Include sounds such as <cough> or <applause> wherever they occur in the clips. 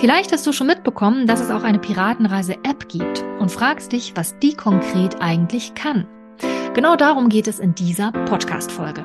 Vielleicht hast du schon mitbekommen, dass es auch eine Piratenreise-App gibt und fragst dich, was die konkret eigentlich kann. Genau darum geht es in dieser Podcast-Folge.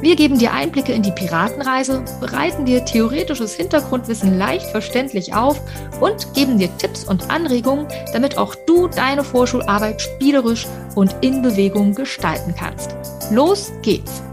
Wir geben dir Einblicke in die Piratenreise, bereiten dir theoretisches Hintergrundwissen leicht verständlich auf und geben dir Tipps und Anregungen, damit auch du deine Vorschularbeit spielerisch und in Bewegung gestalten kannst. Los geht's!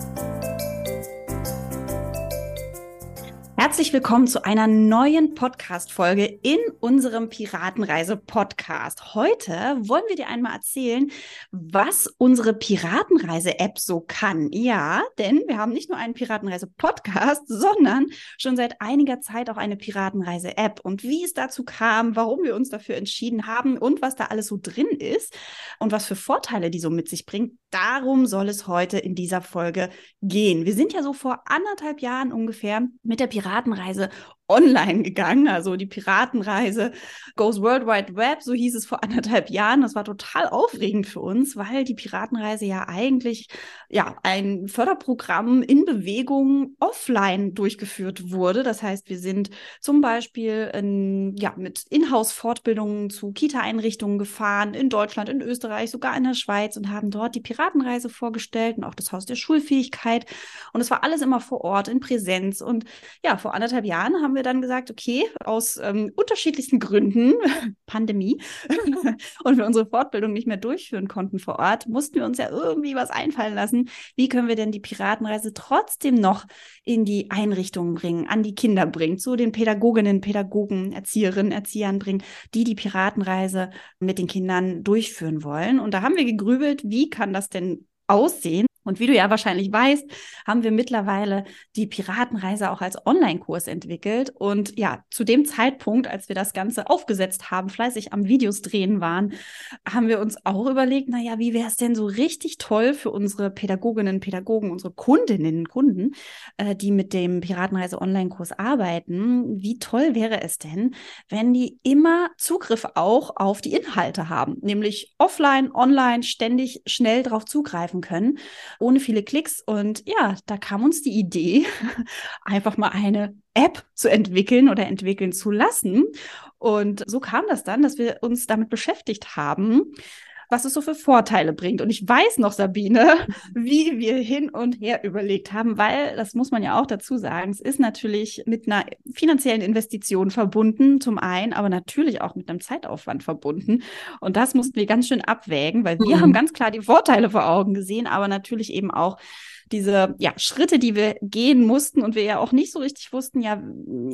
Herzlich willkommen zu einer neuen Podcast-Folge in unserem Piratenreise-Podcast. Heute wollen wir dir einmal erzählen, was unsere Piratenreise-App so kann. Ja, denn wir haben nicht nur einen Piratenreise-Podcast, <laughs> sondern schon seit einiger Zeit auch eine Piratenreise-App. Und wie es dazu kam, warum wir uns dafür entschieden haben und was da alles so drin ist und was für Vorteile die so mit sich bringt, darum soll es heute in dieser Folge gehen. Wir sind ja so vor anderthalb Jahren ungefähr mit der Piratenreise Piratenreise online gegangen. Also die Piratenreise Goes World Wide Web, so hieß es vor anderthalb Jahren. Das war total aufregend für uns, weil die Piratenreise ja eigentlich ja ein Förderprogramm in Bewegung offline durchgeführt wurde. Das heißt, wir sind zum Beispiel in, ja, mit Inhouse-Fortbildungen zu Kita-Einrichtungen gefahren, in Deutschland, in Österreich, sogar in der Schweiz und haben dort die Piratenreise vorgestellt und auch das Haus der Schulfähigkeit. Und es war alles immer vor Ort in Präsenz. Und ja, vor anderthalb Jahren haben wir dann gesagt, okay, aus ähm, unterschiedlichsten Gründen, <laughs> Pandemie, <laughs> und wir unsere Fortbildung nicht mehr durchführen konnten vor Ort, mussten wir uns ja irgendwie was einfallen lassen. Wie können wir denn die Piratenreise trotzdem noch in die Einrichtungen bringen, an die Kinder bringen, zu den Pädagoginnen, Pädagogen, Erzieherinnen, Erziehern bringen, die die Piratenreise mit den Kindern durchführen wollen. Und da haben wir gegrübelt, wie kann das denn aussehen? Und wie du ja wahrscheinlich weißt, haben wir mittlerweile die Piratenreise auch als Online-Kurs entwickelt. Und ja, zu dem Zeitpunkt, als wir das Ganze aufgesetzt haben, fleißig am Videos drehen waren, haben wir uns auch überlegt, naja, wie wäre es denn so richtig toll für unsere Pädagoginnen, Pädagogen, unsere Kundinnen und Kunden, äh, die mit dem Piratenreise Online-Kurs arbeiten, wie toll wäre es denn, wenn die immer Zugriff auch auf die Inhalte haben, nämlich offline, online, ständig schnell darauf zugreifen können ohne viele Klicks. Und ja, da kam uns die Idee, <laughs> einfach mal eine App zu entwickeln oder entwickeln zu lassen. Und so kam das dann, dass wir uns damit beschäftigt haben, was es so für Vorteile bringt. Und ich weiß noch, Sabine, <laughs> wie wir hin und her überlegt haben, weil, das muss man ja auch dazu sagen, es ist natürlich mit einer finanziellen Investition verbunden, zum einen, aber natürlich auch mit einem Zeitaufwand verbunden. Und das mussten wir ganz schön abwägen, weil wir mhm. haben ganz klar die Vorteile vor Augen gesehen, aber natürlich eben auch diese ja, Schritte, die wir gehen mussten und wir ja auch nicht so richtig wussten, ja,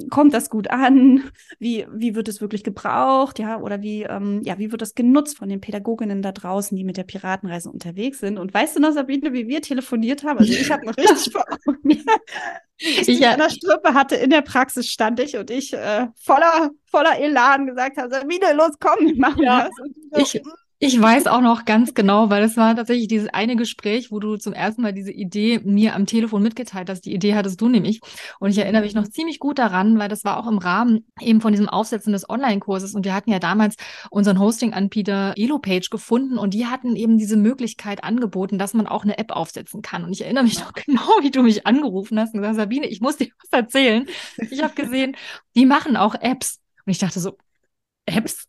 kommt das gut an? Wie, wie wird es wirklich gebraucht? Ja, oder wie, ähm, ja, wie wird das genutzt von den Pädagoginnen da draußen, die mit der Piratenreise unterwegs sind? Und weißt du noch, Sabine, wie wir telefoniert haben? Also ich habe noch <laughs> richtig vor Augen. <laughs> ich in der Strippe hatte, in der Praxis stand ich und ich äh, voller, voller Elan gesagt habe, Sabine, los, komm, wir machen ja, das. So, ich, ich weiß auch noch ganz genau, weil es war tatsächlich dieses eine Gespräch, wo du zum ersten Mal diese Idee mir am Telefon mitgeteilt hast. Die Idee hattest du nämlich. Und ich erinnere mich noch ziemlich gut daran, weil das war auch im Rahmen eben von diesem Aufsetzen des Online-Kurses. Und wir hatten ja damals unseren Hosting-Anbieter EloPage gefunden und die hatten eben diese Möglichkeit angeboten, dass man auch eine App aufsetzen kann. Und ich erinnere mich noch <laughs> genau, wie du mich angerufen hast und gesagt, Sabine, ich muss dir was erzählen. Ich habe gesehen, die machen auch Apps. Und ich dachte so, Apps.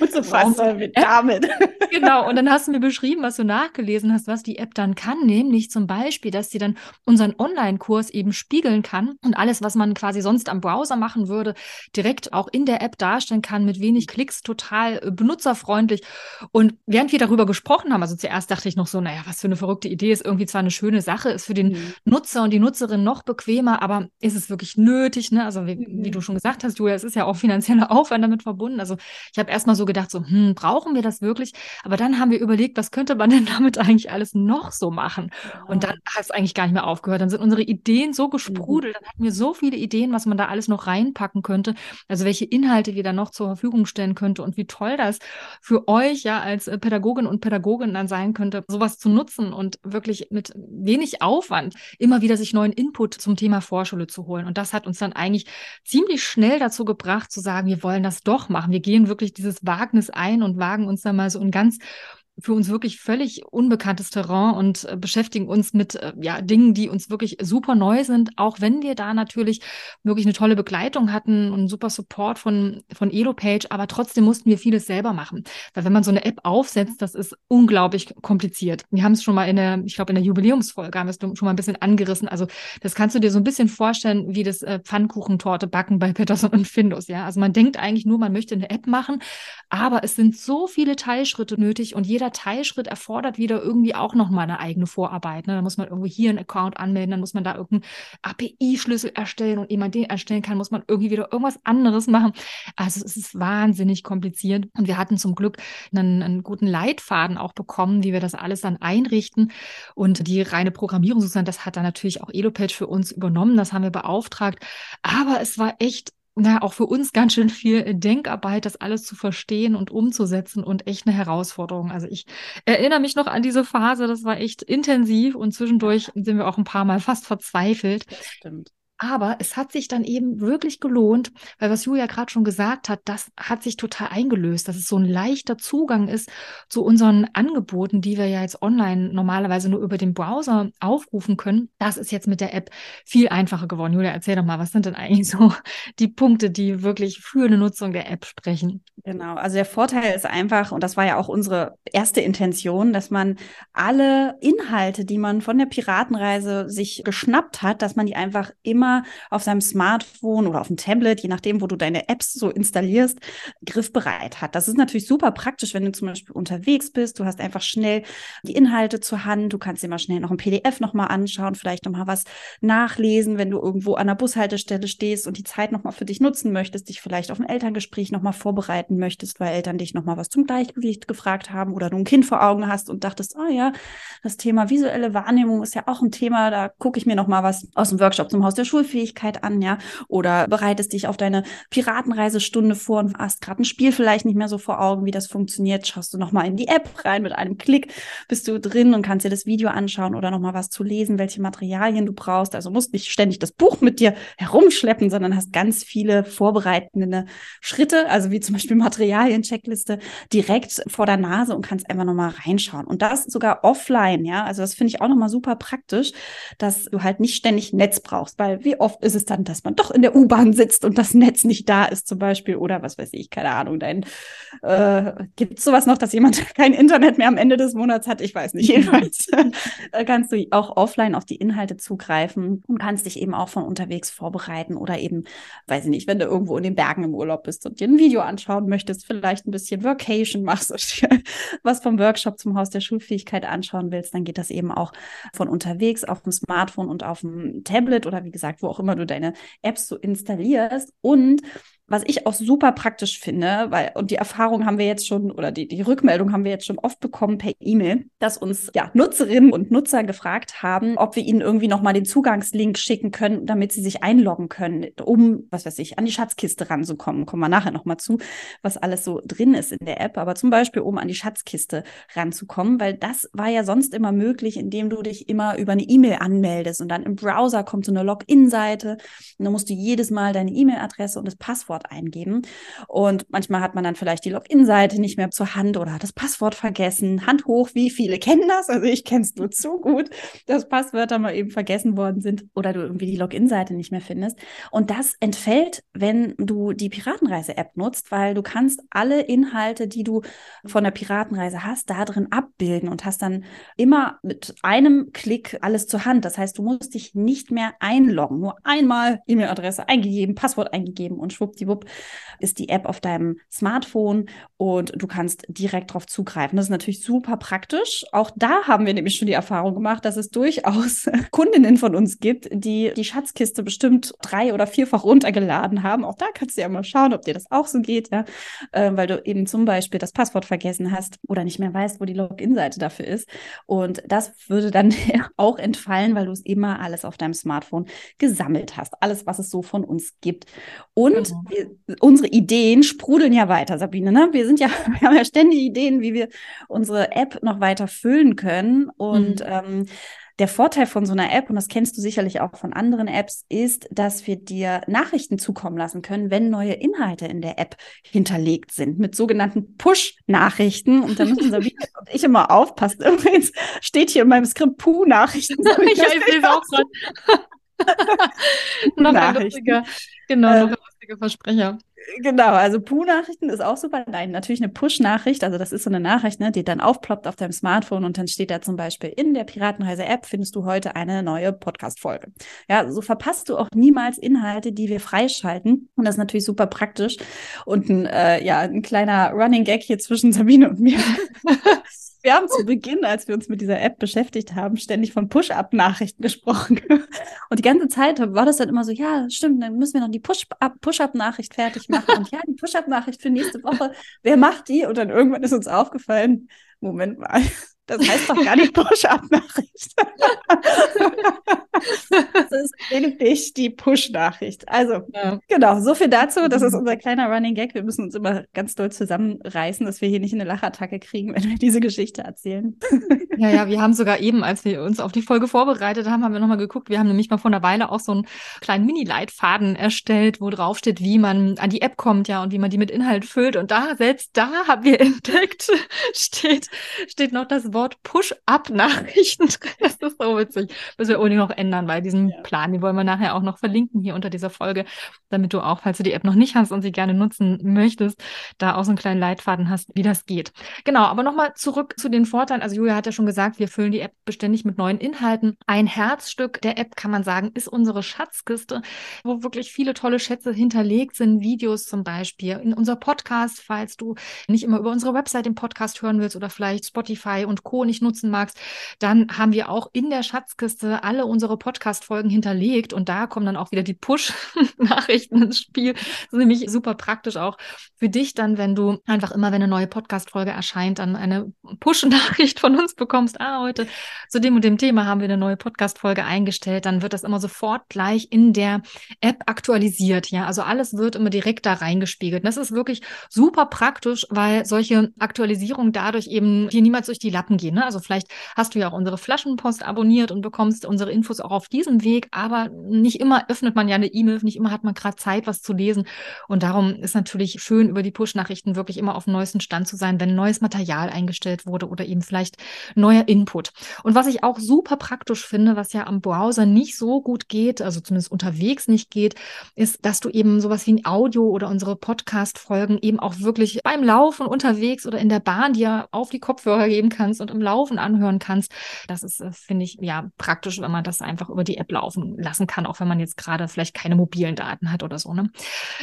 Und so fast mit damit. <laughs> genau, und dann hast du mir beschrieben, was du nachgelesen hast, was die App dann kann, nämlich zum Beispiel, dass sie dann unseren Online-Kurs eben spiegeln kann und alles, was man quasi sonst am Browser machen würde, direkt auch in der App darstellen kann, mit wenig Klicks, total äh, benutzerfreundlich. Und während wir darüber gesprochen haben, also zuerst dachte ich noch so, naja, was für eine verrückte Idee, ist irgendwie zwar eine schöne Sache, ist für den mhm. Nutzer und die Nutzerin noch bequemer, aber ist es wirklich nötig? Ne? Also wie, mhm. wie du schon gesagt hast, Julia, es ist ja auch finanzieller Aufwand damit verbunden verbunden. Also ich habe erstmal so gedacht, so, hm, brauchen wir das wirklich? Aber dann haben wir überlegt, was könnte man <laughs> denn damit eigentlich alles noch so machen? Und dann hat es eigentlich gar nicht mehr aufgehört. Dann sind unsere Ideen so gesprudelt, mhm. dann hatten wir so viele Ideen, was man da alles noch reinpacken könnte. Also welche Inhalte wir da noch zur Verfügung stellen könnte und wie toll das für euch ja als äh, Pädagogin und Pädagogin dann sein könnte, sowas zu nutzen und wirklich mit wenig Aufwand immer wieder sich neuen Input zum Thema Vorschule zu holen. Und das hat uns dann eigentlich ziemlich schnell dazu gebracht zu sagen, wir wollen das doch machen. Wir gehen wirklich dieses Wagnis ein und wagen uns dann mal so in ganz für uns wirklich völlig unbekanntes Terrain und äh, beschäftigen uns mit äh, ja, Dingen, die uns wirklich super neu sind, auch wenn wir da natürlich wirklich eine tolle Begleitung hatten und super Support von, von EloPage, aber trotzdem mussten wir vieles selber machen. Weil wenn man so eine App aufsetzt, das ist unglaublich kompliziert. Wir haben es schon mal in der, ich glaube, in der Jubiläumsfolge haben wir es schon mal ein bisschen angerissen. Also das kannst du dir so ein bisschen vorstellen, wie das äh, Pfannkuchentorte backen bei Peterson und Findus. Ja, also man denkt eigentlich nur, man möchte eine App machen, aber es sind so viele Teilschritte nötig und jeder jeder Teilschritt erfordert wieder irgendwie auch nochmal eine eigene Vorarbeit. Ne? Da muss man irgendwie hier einen Account anmelden, dann muss man da irgendeinen API-Schlüssel erstellen und ehe man den erstellen kann, muss man irgendwie wieder irgendwas anderes machen. Also es ist wahnsinnig kompliziert. Und wir hatten zum Glück einen, einen guten Leitfaden auch bekommen, wie wir das alles dann einrichten. Und die reine Programmierung sozusagen, das hat dann natürlich auch Elopage für uns übernommen. Das haben wir beauftragt. Aber es war echt na, auch für uns ganz schön viel Denkarbeit, das alles zu verstehen und umzusetzen und echt eine Herausforderung. Also ich erinnere mich noch an diese Phase, das war echt intensiv und zwischendurch sind wir auch ein paar Mal fast verzweifelt. Das stimmt. Aber es hat sich dann eben wirklich gelohnt, weil was Julia gerade schon gesagt hat, das hat sich total eingelöst, dass es so ein leichter Zugang ist zu unseren Angeboten, die wir ja jetzt online normalerweise nur über den Browser aufrufen können. Das ist jetzt mit der App viel einfacher geworden. Julia, erzähl doch mal, was sind denn eigentlich so <laughs> die Punkte, die wirklich für eine Nutzung der App sprechen? Genau, also der Vorteil ist einfach, und das war ja auch unsere erste Intention, dass man alle Inhalte, die man von der Piratenreise sich geschnappt hat, dass man die einfach immer auf seinem Smartphone oder auf dem Tablet, je nachdem, wo du deine Apps so installierst, griffbereit hat. Das ist natürlich super praktisch, wenn du zum Beispiel unterwegs bist. Du hast einfach schnell die Inhalte zur Hand. Du kannst dir mal schnell noch ein PDF nochmal anschauen, vielleicht nochmal was nachlesen, wenn du irgendwo an der Bushaltestelle stehst und die Zeit nochmal für dich nutzen möchtest, dich vielleicht auf ein Elterngespräch nochmal vorbereiten möchtest, weil Eltern dich nochmal was zum Gleichgewicht gefragt haben oder du ein Kind vor Augen hast und dachtest, oh ja, das Thema visuelle Wahrnehmung ist ja auch ein Thema, da gucke ich mir nochmal was aus dem Workshop zum Haus der Schule Schulfähigkeit an, ja, oder bereitest dich auf deine Piratenreisestunde vor und hast gerade ein Spiel vielleicht nicht mehr so vor Augen, wie das funktioniert, schaust du nochmal in die App rein, mit einem Klick bist du drin und kannst dir das Video anschauen oder nochmal was zu lesen, welche Materialien du brauchst. Also musst nicht ständig das Buch mit dir herumschleppen, sondern hast ganz viele vorbereitende Schritte, also wie zum Beispiel Materialien-Checkliste, direkt vor der Nase und kannst einfach nochmal reinschauen. Und das sogar offline, ja. Also das finde ich auch nochmal super praktisch, dass du halt nicht ständig Netz brauchst, weil wie oft ist es dann, dass man doch in der U-Bahn sitzt und das Netz nicht da ist zum Beispiel oder was weiß ich, keine Ahnung, dein, äh, gibt es sowas noch, dass jemand <laughs> kein Internet mehr am Ende des Monats hat? Ich weiß nicht. <laughs> Jedenfalls äh, kannst du auch offline auf die Inhalte zugreifen und kannst dich eben auch von unterwegs vorbereiten oder eben, weiß ich nicht, wenn du irgendwo in den Bergen im Urlaub bist und dir ein Video anschauen möchtest, vielleicht ein bisschen Workation machst, <laughs> was vom Workshop zum Haus der Schulfähigkeit anschauen willst, dann geht das eben auch von unterwegs auf dem Smartphone und auf dem Tablet oder wie gesagt, gesagt, wo auch immer du deine Apps so installierst. Und was ich auch super praktisch finde, weil, und die Erfahrung haben wir jetzt schon, oder die, die Rückmeldung haben wir jetzt schon oft bekommen per E-Mail, dass uns ja Nutzerinnen und Nutzer gefragt haben, ob wir ihnen irgendwie nochmal den Zugangslink schicken können, damit sie sich einloggen können, um, was weiß ich, an die Schatzkiste ranzukommen. Kommen wir nachher nochmal zu, was alles so drin ist in der App, aber zum Beispiel, um an die Schatzkiste ranzukommen, weil das war ja sonst immer möglich, indem du dich immer über eine E-Mail anmeldest und dann im Browser kommt so eine Login-Seite und dann musst du jedes Mal deine E-Mail-Adresse und das Passwort Passwort eingeben. Und manchmal hat man dann vielleicht die Login-Seite nicht mehr zur Hand oder hat das Passwort vergessen. Hand hoch, wie viele kennen das? Also ich kenne es nur zu gut, dass Passwörter mal eben vergessen worden sind oder du irgendwie die Login-Seite nicht mehr findest. Und das entfällt, wenn du die Piratenreise-App nutzt, weil du kannst alle Inhalte, die du von der Piratenreise hast, da drin abbilden und hast dann immer mit einem Klick alles zur Hand. Das heißt, du musst dich nicht mehr einloggen. Nur einmal E-Mail-Adresse eingegeben, Passwort eingegeben und schwuppdiwupp schwuppdiwupp ist die App auf deinem Smartphone und du kannst direkt darauf zugreifen. Das ist natürlich super praktisch. Auch da haben wir nämlich schon die Erfahrung gemacht, dass es durchaus <laughs> Kundinnen von uns gibt, die die Schatzkiste bestimmt drei oder vierfach runtergeladen haben. Auch da kannst du ja mal schauen, ob dir das auch so geht, ja, äh, weil du eben zum Beispiel das Passwort vergessen hast oder nicht mehr weißt, wo die Login-Seite dafür ist. Und das würde dann <laughs> auch entfallen, weil du es immer alles auf deinem Smartphone gesammelt hast. Alles, was es so von uns gibt. Und genau. Unsere Ideen sprudeln ja weiter, Sabine. Ne? Wir sind ja, <laughs> wir haben ja ständig Ideen, wie wir unsere App noch weiter füllen können. Und mhm. ähm, der Vorteil von so einer App, und das kennst du sicherlich auch von anderen Apps, ist, dass wir dir Nachrichten zukommen lassen können, wenn neue Inhalte in der App hinterlegt sind, mit sogenannten Push-Nachrichten. Und da müssen Sabine <laughs> und ich immer aufpassen. <laughs> Übrigens steht hier in meinem Skript Puh-Nachrichten. ich es auch noch ein lustiger, genau, ähm, lustiger Versprecher. Genau, also Push-Nachrichten ist auch super. Nein, natürlich eine Push-Nachricht. Also das ist so eine Nachricht, ne, die dann aufploppt auf deinem Smartphone und dann steht da zum Beispiel in der Piratenreise-App findest du heute eine neue Podcast-Folge. Ja, so verpasst du auch niemals Inhalte, die wir freischalten. Und das ist natürlich super praktisch. Und ein, äh, ja, ein kleiner Running Gag hier zwischen Sabine und mir. <laughs> Wir haben zu Beginn, als wir uns mit dieser App beschäftigt haben, ständig von Push-Up-Nachrichten gesprochen. <laughs> Und die ganze Zeit war das dann immer so, ja, stimmt, dann müssen wir noch die Push-Up-Nachricht fertig machen. Und ja, die Push-Up-Nachricht für nächste Woche, wer macht die? Und dann irgendwann ist uns aufgefallen, Moment mal, das heißt doch gar nicht Push-Up-Nachricht. <laughs> das ist lediglich die Push-Nachricht. Also, ja. genau, so viel dazu. Das ist unser kleiner Running Gag. Wir müssen uns immer ganz doll zusammenreißen, dass wir hier nicht eine Lachattacke kriegen, wenn wir diese Geschichte erzählen. ja, ja, wir <laughs> haben sogar eben, als wir uns auf die Folge vorbereitet haben, haben wir nochmal geguckt. Wir haben nämlich mal vor einer Weile auch so einen kleinen Mini-Leitfaden erstellt, wo drauf steht, wie man an die App kommt, ja, und wie man die mit Inhalt füllt. Und da, selbst da haben wir <laughs> entdeckt, steht, steht noch das Wort Push-Up-Nachrichten drin. Das ist so witzig. Müssen wir unbedingt noch ändern, weil diesen ja. Plan, den wollen wir nachher auch noch verlinken hier unter dieser Folge, damit du auch, falls du die App noch nicht hast und sie gerne nutzen möchtest, da auch so einen kleinen Leitfaden hast, wie das geht. Genau, aber nochmal zurück zu den Vorteilen. Also Julia hat ja schon gesagt, wir füllen die App beständig mit neuen Inhalten. Ein Herzstück der App, kann man sagen, ist unsere Schatzkiste, wo wirklich viele tolle Schätze hinterlegt sind, Videos zum Beispiel, in unser Podcast, falls du nicht immer über unsere Website den Podcast hören willst oder vielleicht Spotify und Co. nicht nutzen magst, dann haben wir auch in der Schatzkiste alle unsere Podcast-Folgen hinterlegt und da kommen dann auch wieder die Push-Nachrichten ins Spiel. Das ist nämlich super praktisch auch für dich dann, wenn du einfach immer, wenn eine neue Podcast-Folge erscheint, dann eine Push-Nachricht von uns bekommst. Ah, heute zu dem und dem Thema haben wir eine neue Podcast-Folge eingestellt. Dann wird das immer sofort gleich in der App aktualisiert. Ja, also alles wird immer direkt da reingespiegelt. Und das ist wirklich super praktisch, weil solche Aktualisierungen dadurch eben dir niemals durch die Lappen gehen. Ne? Also vielleicht hast du ja auch unsere Flaschenpost abonniert und bekommst unsere Infos auch auf diesem Weg, aber nicht immer öffnet man ja eine E-Mail, nicht immer hat man gerade Zeit, was zu lesen. Und darum ist natürlich schön, über die Push-Nachrichten wirklich immer auf dem neuesten Stand zu sein, wenn neues Material eingestellt wurde oder eben vielleicht neuer Input. Und was ich auch super praktisch finde, was ja am Browser nicht so gut geht, also zumindest unterwegs nicht geht, ist, dass du eben sowas wie ein Audio oder unsere Podcast-Folgen eben auch wirklich beim Laufen unterwegs oder in der Bahn dir auf die Kopfhörer geben kannst und im Laufen anhören kannst. Das ist, äh, finde ich, ja praktisch, wenn man das einfach über die App laufen lassen kann, auch wenn man jetzt gerade vielleicht keine mobilen Daten hat oder so. Ne?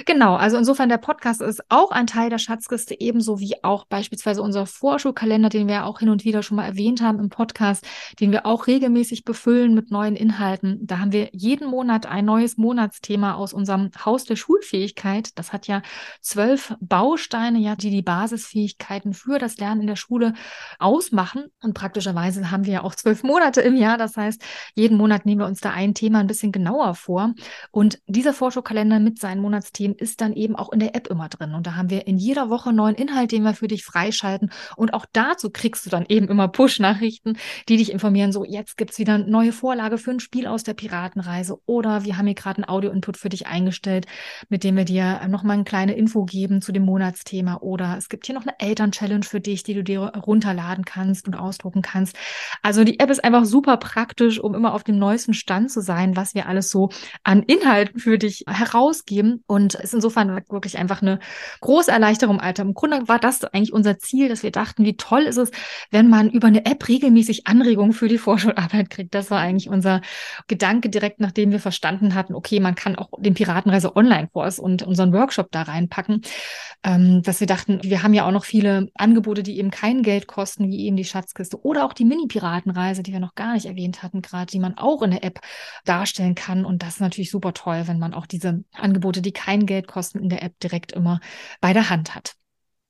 Genau, also insofern der Podcast ist auch ein Teil der Schatzkiste, ebenso wie auch beispielsweise unser Vorschulkalender, den wir auch hin und wieder schon mal erwähnt haben im Podcast, den wir auch regelmäßig befüllen mit neuen Inhalten. Da haben wir jeden Monat ein neues Monatsthema aus unserem Haus der Schulfähigkeit. Das hat ja zwölf Bausteine, ja, die die Basisfähigkeiten für das Lernen in der Schule ausmachen. Und praktischerweise haben wir ja auch zwölf Monate im Jahr. Das heißt, jeden Monat nehmen wir uns da ein Thema ein bisschen genauer vor. Und dieser Vorschaukalender mit seinen Monatsthemen ist dann eben auch in der App immer drin. Und da haben wir in jeder Woche neuen Inhalt, den wir für dich freischalten. Und auch dazu kriegst du dann eben immer Push-Nachrichten, die dich informieren, so jetzt gibt es wieder eine neue Vorlage für ein Spiel aus der Piratenreise. Oder wir haben hier gerade einen Audio-Input für dich eingestellt, mit dem wir dir nochmal eine kleine Info geben zu dem Monatsthema. Oder es gibt hier noch eine Eltern-Challenge für dich, die du dir runterladen kannst und ausdrucken kannst. Also die App ist einfach super praktisch, um immer auf dem neuesten Stand zu sein, was wir alles so an Inhalten für dich herausgeben. Und ist insofern wirklich einfach eine große Erleichterung im Alter. Im Grunde war das eigentlich unser Ziel, dass wir dachten, wie toll ist es, wenn man über eine App App regelmäßig Anregungen für die Vorschularbeit kriegt. Das war eigentlich unser Gedanke direkt, nachdem wir verstanden hatten, okay, man kann auch den Piratenreise Online-Kurs und unseren Workshop da reinpacken, ähm, dass wir dachten, wir haben ja auch noch viele Angebote, die eben kein Geld kosten, wie eben die Schatzkiste oder auch die Mini-Piratenreise, die wir noch gar nicht erwähnt hatten, gerade, die man auch in der App darstellen kann. Und das ist natürlich super toll, wenn man auch diese Angebote, die kein Geld kosten, in der App direkt immer bei der Hand hat.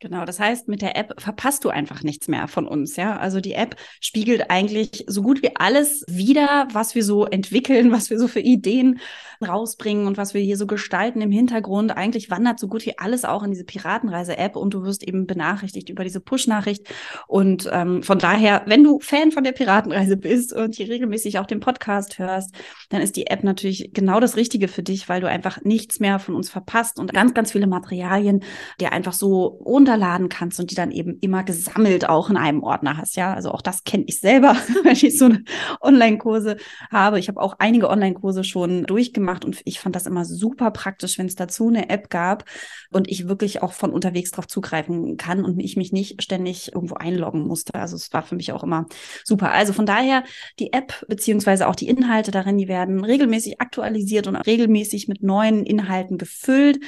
Genau, das heißt, mit der App verpasst du einfach nichts mehr von uns, ja. Also die App spiegelt eigentlich so gut wie alles wieder, was wir so entwickeln, was wir so für Ideen rausbringen und was wir hier so gestalten im Hintergrund. Eigentlich wandert so gut wie alles auch in diese Piratenreise-App und du wirst eben benachrichtigt über diese Push-Nachricht. Und ähm, von daher, wenn du Fan von der Piratenreise bist und hier regelmäßig auch den Podcast hörst, dann ist die App natürlich genau das Richtige für dich, weil du einfach nichts mehr von uns verpasst und ganz, ganz viele Materialien dir einfach so runterladen kannst und die dann eben immer gesammelt auch in einem Ordner hast. Ja, also auch das kenne ich selber, <laughs> wenn ich so Online-Kurse habe. Ich habe auch einige Online-Kurse schon durchgemacht gemacht und ich fand das immer super praktisch, wenn es dazu eine App gab und ich wirklich auch von unterwegs drauf zugreifen kann und ich mich nicht ständig irgendwo einloggen musste. Also es war für mich auch immer super. Also von daher die App beziehungsweise auch die Inhalte darin, die werden regelmäßig aktualisiert und regelmäßig mit neuen Inhalten gefüllt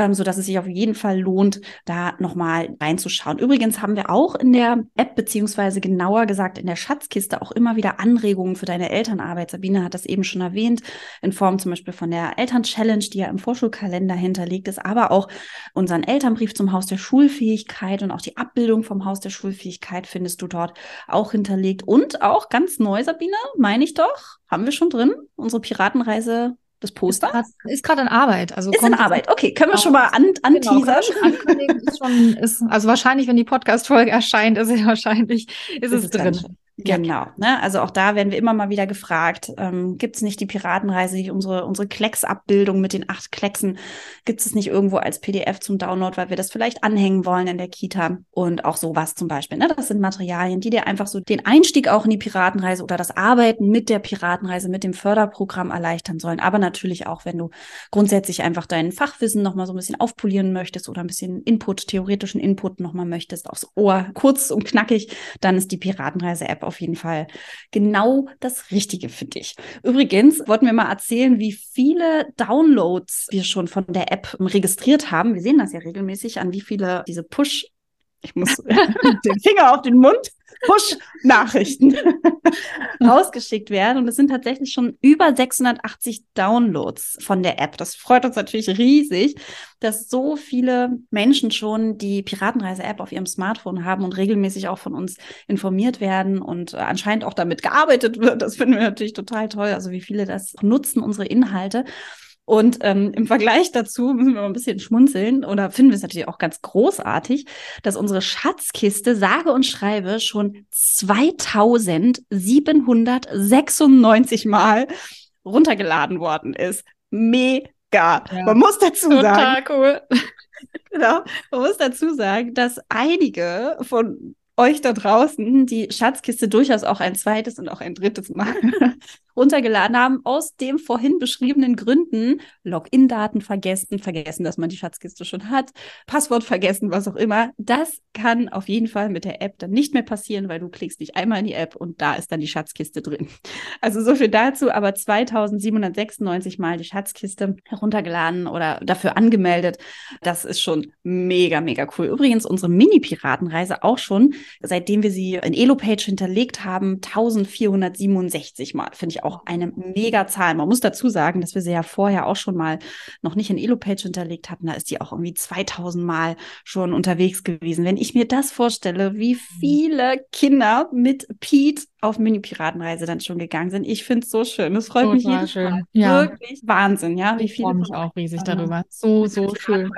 ähm, so dass es sich auf jeden Fall lohnt, da nochmal reinzuschauen. Übrigens haben wir auch in der App, beziehungsweise genauer gesagt in der Schatzkiste, auch immer wieder Anregungen für deine Elternarbeit. Sabine hat das eben schon erwähnt, in Form zum Beispiel von der Eltern-Challenge, die ja im Vorschulkalender hinterlegt ist, aber auch unseren Elternbrief zum Haus der Schulfähigkeit und auch die Abbildung vom Haus der Schulfähigkeit findest du dort auch hinterlegt. Und auch ganz neu, Sabine, meine ich doch, haben wir schon drin, unsere Piratenreise das Poster? Ist gerade in Arbeit. Also ist in Arbeit. Okay, können wir schon mal an, an genau, teasern? Ist schon, ist, also wahrscheinlich, wenn die Podcast-Folge <laughs> erscheint, ist es wahrscheinlich, ist, ist es drin. Genau, ne? also auch da werden wir immer mal wieder gefragt, ähm, gibt es nicht die Piratenreise, nicht unsere, unsere Klecks-Abbildung mit den acht Klecksen, gibt es nicht irgendwo als PDF zum Download, weil wir das vielleicht anhängen wollen in der Kita und auch sowas zum Beispiel. Ne? Das sind Materialien, die dir einfach so den Einstieg auch in die Piratenreise oder das Arbeiten mit der Piratenreise, mit dem Förderprogramm erleichtern sollen. Aber natürlich auch, wenn du grundsätzlich einfach dein Fachwissen nochmal so ein bisschen aufpolieren möchtest oder ein bisschen Input, theoretischen Input nochmal möchtest, aufs Ohr, kurz und knackig, dann ist die Piratenreise-App auf jeden Fall genau das Richtige für dich. Übrigens wollten wir mal erzählen, wie viele Downloads wir schon von der App registriert haben. Wir sehen das ja regelmäßig an wie viele diese Push ich muss <laughs> den Finger auf den Mund, Push-Nachrichten <laughs> rausgeschickt werden. Und es sind tatsächlich schon über 680 Downloads von der App. Das freut uns natürlich riesig, dass so viele Menschen schon die Piratenreise-App auf ihrem Smartphone haben und regelmäßig auch von uns informiert werden und anscheinend auch damit gearbeitet wird. Das finden wir natürlich total toll. Also wie viele das nutzen, unsere Inhalte. Und ähm, im Vergleich dazu müssen wir mal ein bisschen schmunzeln oder finden wir es natürlich auch ganz großartig, dass unsere Schatzkiste sage und schreibe schon 2796 Mal runtergeladen worden ist. Mega. Ja, Man muss dazu sagen. Total cool. <laughs> Genau. Man muss dazu sagen, dass einige von euch da draußen die Schatzkiste durchaus auch ein zweites und auch ein drittes Mal runtergeladen haben, aus dem vorhin beschriebenen Gründen. Login-Daten vergessen, vergessen, dass man die Schatzkiste schon hat, Passwort vergessen, was auch immer. Das kann auf jeden Fall mit der App dann nicht mehr passieren, weil du klickst nicht einmal in die App und da ist dann die Schatzkiste drin. <laughs> Also so viel dazu, aber 2796 Mal die Schatzkiste heruntergeladen oder dafür angemeldet. Das ist schon mega, mega cool. Übrigens unsere Mini-Piratenreise auch schon seitdem wir sie in Elo-Page hinterlegt haben, 1467 Mal. Finde ich auch eine mega Zahl. Man muss dazu sagen, dass wir sie ja vorher auch schon mal noch nicht in Elo-Page hinterlegt hatten. Da ist die auch irgendwie 2000 Mal schon unterwegs gewesen. Wenn ich mir das vorstelle, wie viele Kinder mit Pete auf Mini-Piratenreise dann schon gegangen sind. Ich finde es so schön. Das freut Total mich jedes schön. Mal. Ja. Wirklich Wahnsinn, ja. Wie viele ich mich auch riesig darüber. So, so schön.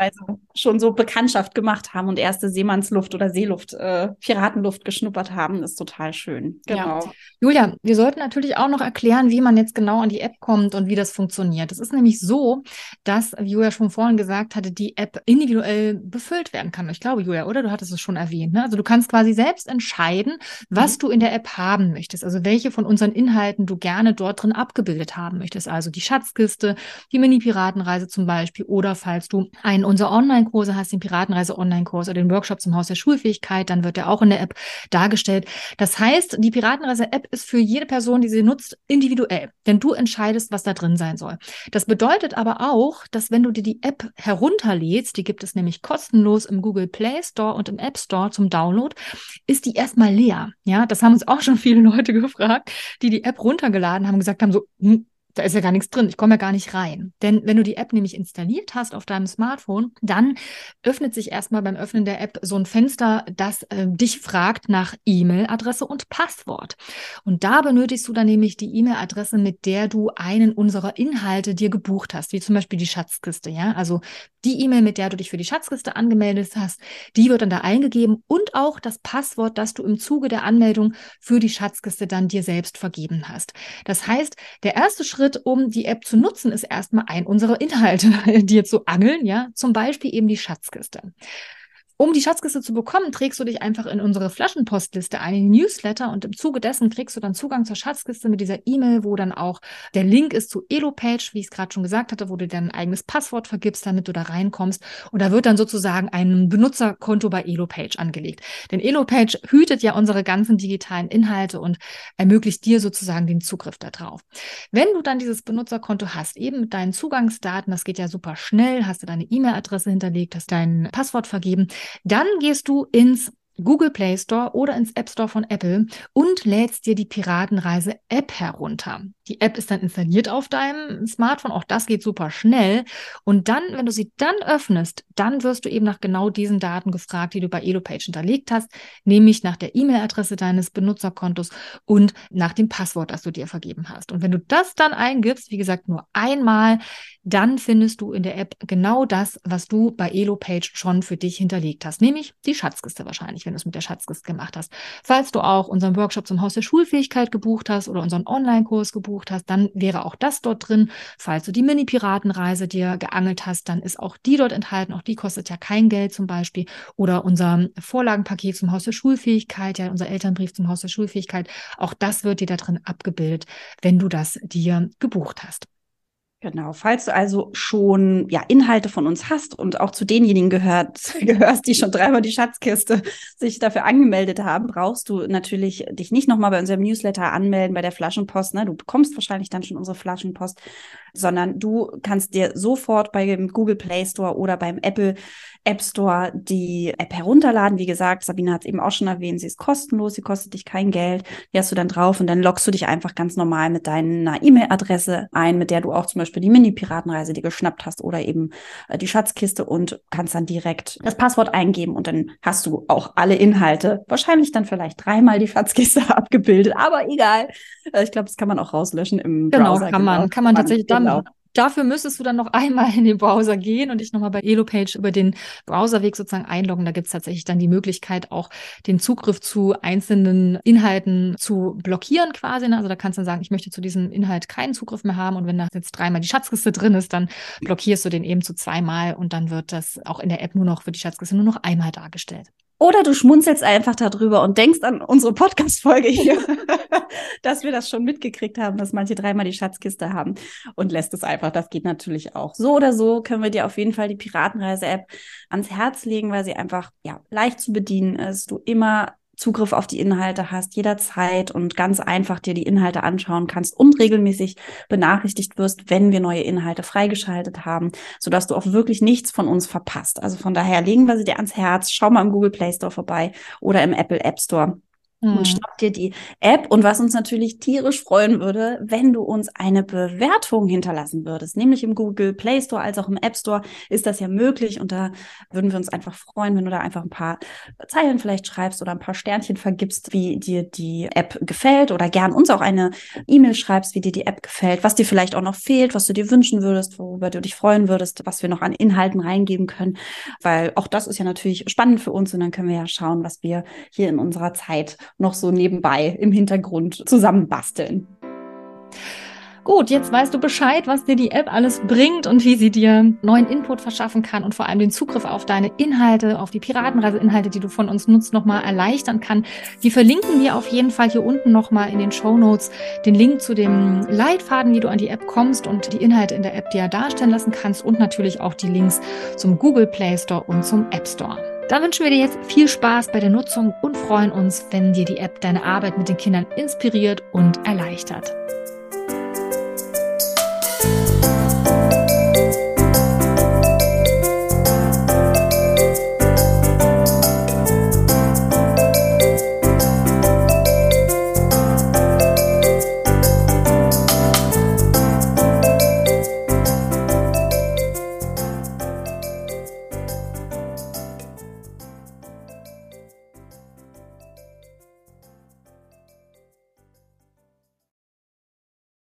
Schon so Bekanntschaft gemacht haben und erste Seemannsluft oder Seeluft, äh, Piratenluft geschnuppert haben, ist total schön. Genau. Ja. Julia, wir sollten natürlich auch noch erklären, erklären, wie man jetzt genau an die App kommt und wie das funktioniert. Es ist nämlich so, dass, wie Julia schon vorhin gesagt hatte, die App individuell befüllt werden kann. Ich glaube, Julia, oder? Du hattest es schon erwähnt. Ne? Also du kannst quasi selbst entscheiden, was mhm. du in der App haben möchtest. Also welche von unseren Inhalten du gerne dort drin abgebildet haben möchtest. Also die Schatzkiste, die Mini-Piratenreise zum Beispiel oder falls du einen unserer Online-Kurse hast, den Piratenreise-Online-Kurs oder den Workshop zum Haus der Schulfähigkeit, dann wird der auch in der App dargestellt. Das heißt, die Piratenreise-App ist für jede Person, die sie nutzt, individuell, denn du entscheidest, was da drin sein soll. Das bedeutet aber auch, dass wenn du dir die App herunterlädst, die gibt es nämlich kostenlos im Google Play Store und im App Store zum Download, ist die erstmal leer. Ja, das haben uns auch schon viele Leute <laughs> gefragt, die die App runtergeladen haben, gesagt haben so, hm, da ist ja gar nichts drin. Ich komme ja gar nicht rein. Denn wenn du die App nämlich installiert hast auf deinem Smartphone, dann öffnet sich erstmal beim Öffnen der App so ein Fenster, das äh, dich fragt nach E-Mail-Adresse und Passwort. Und da benötigst du dann nämlich die E-Mail-Adresse, mit der du einen unserer Inhalte dir gebucht hast, wie zum Beispiel die Schatzkiste. Ja, also die E-Mail, mit der du dich für die Schatzkiste angemeldet hast, die wird dann da eingegeben und auch das Passwort, das du im Zuge der Anmeldung für die Schatzkiste dann dir selbst vergeben hast. Das heißt, der erste Schritt Schritt, um die App zu nutzen, ist erstmal ein unserer Inhalte, <laughs> dir zu angeln, ja, zum Beispiel eben die Schatzkiste. Um die Schatzkiste zu bekommen, trägst du dich einfach in unsere Flaschenpostliste ein, in Newsletter und im Zuge dessen kriegst du dann Zugang zur Schatzkiste mit dieser E-Mail, wo dann auch der Link ist zu Elo-Page, wie ich es gerade schon gesagt hatte, wo du dein eigenes Passwort vergibst, damit du da reinkommst. Und da wird dann sozusagen ein Benutzerkonto bei Elo-Page angelegt. Denn Elo-Page hütet ja unsere ganzen digitalen Inhalte und ermöglicht dir sozusagen den Zugriff darauf. Wenn du dann dieses Benutzerkonto hast, eben mit deinen Zugangsdaten, das geht ja super schnell, hast du deine E-Mail-Adresse hinterlegt, hast dein Passwort vergeben, dann gehst du ins Google Play Store oder ins App Store von Apple und lädst dir die Piratenreise App herunter. Die App ist dann installiert auf deinem Smartphone. Auch das geht super schnell. Und dann, wenn du sie dann öffnest, dann wirst du eben nach genau diesen Daten gefragt, die du bei EloPage hinterlegt hast, nämlich nach der E-Mail-Adresse deines Benutzerkontos und nach dem Passwort, das du dir vergeben hast. Und wenn du das dann eingibst, wie gesagt, nur einmal, dann findest du in der App genau das, was du bei EloPage schon für dich hinterlegt hast, nämlich die Schatzkiste wahrscheinlich, wenn du es mit der Schatzkiste gemacht hast. Falls du auch unseren Workshop zum Haus der Schulfähigkeit gebucht hast oder unseren Online-Kurs gebucht gebucht hast, dann wäre auch das dort drin. Falls du die Mini-Piratenreise dir geangelt hast, dann ist auch die dort enthalten. Auch die kostet ja kein Geld zum Beispiel. Oder unser Vorlagenpaket zum Haus der Schulfähigkeit, ja, unser Elternbrief zum Haus der Schulfähigkeit. Auch das wird dir da drin abgebildet, wenn du das dir gebucht hast. Genau, falls du also schon ja Inhalte von uns hast und auch zu denjenigen gehört, <laughs> gehörst, die schon dreimal die Schatzkiste sich dafür angemeldet haben, brauchst du natürlich dich nicht nochmal bei unserem Newsletter anmelden, bei der Flaschenpost. Ne? Du bekommst wahrscheinlich dann schon unsere Flaschenpost sondern du kannst dir sofort beim Google Play Store oder beim Apple App Store die App herunterladen. Wie gesagt, Sabine hat es eben auch schon erwähnt, sie ist kostenlos, sie kostet dich kein Geld. Die hast du dann drauf und dann loggst du dich einfach ganz normal mit deiner E-Mail-Adresse ein, mit der du auch zum Beispiel die Mini-Piratenreise dir geschnappt hast oder eben äh, die Schatzkiste und kannst dann direkt das Passwort eingeben und dann hast du auch alle Inhalte. Wahrscheinlich dann vielleicht dreimal die Schatzkiste <laughs> abgebildet, aber egal. Äh, ich glaube, das kann man auch rauslöschen im genau, Browser. Kann man, genau, kann man tatsächlich. Dann genau. Dafür müsstest du dann noch <laughs> einmal in den Browser gehen und dich nochmal bei Elopage über den Browserweg sozusagen einloggen. Da gibt es tatsächlich dann die Möglichkeit, auch den Zugriff zu einzelnen Inhalten zu blockieren quasi. Ne? Also da kannst du dann sagen, ich möchte zu diesem Inhalt keinen Zugriff mehr haben. Und wenn da jetzt dreimal die Schatzkiste drin ist, dann blockierst du den eben zu zweimal und dann wird das auch in der App nur noch für die Schatzkiste nur noch einmal dargestellt. Oder du schmunzelst einfach darüber und denkst an unsere Podcast-Folge hier, <laughs> dass wir das schon mitgekriegt haben, dass manche dreimal die Schatzkiste haben und lässt es einfach. Das geht natürlich auch. So oder so können wir dir auf jeden Fall die Piratenreise-App ans Herz legen, weil sie einfach ja leicht zu bedienen ist. Du immer Zugriff auf die Inhalte hast, jederzeit und ganz einfach dir die Inhalte anschauen kannst und regelmäßig benachrichtigt wirst, wenn wir neue Inhalte freigeschaltet haben, sodass du auch wirklich nichts von uns verpasst. Also von daher legen wir sie dir ans Herz. Schau mal im Google Play Store vorbei oder im Apple App Store. Und schnapp dir die App. Und was uns natürlich tierisch freuen würde, wenn du uns eine Bewertung hinterlassen würdest, nämlich im Google Play Store als auch im App Store ist das ja möglich. Und da würden wir uns einfach freuen, wenn du da einfach ein paar Zeilen vielleicht schreibst oder ein paar Sternchen vergibst, wie dir die App gefällt. Oder gern uns auch eine E-Mail schreibst, wie dir die App gefällt, was dir vielleicht auch noch fehlt, was du dir wünschen würdest, worüber du dich freuen würdest, was wir noch an Inhalten reingeben können, weil auch das ist ja natürlich spannend für uns. Und dann können wir ja schauen, was wir hier in unserer Zeit noch so nebenbei im Hintergrund zusammenbasteln. Gut, jetzt weißt du Bescheid, was dir die App alles bringt und wie sie dir neuen Input verschaffen kann und vor allem den Zugriff auf deine Inhalte, auf die Piratenreise-Inhalte, die du von uns nutzt, nochmal erleichtern kann. Die verlinken wir auf jeden Fall hier unten nochmal in den Show Notes. Den Link zu dem Leitfaden, wie du an die App kommst und die Inhalte in der App dir darstellen lassen kannst und natürlich auch die Links zum Google Play Store und zum App Store. Dann wünschen wir dir jetzt viel Spaß bei der Nutzung und freuen uns, wenn dir die App deine Arbeit mit den Kindern inspiriert und erleichtert.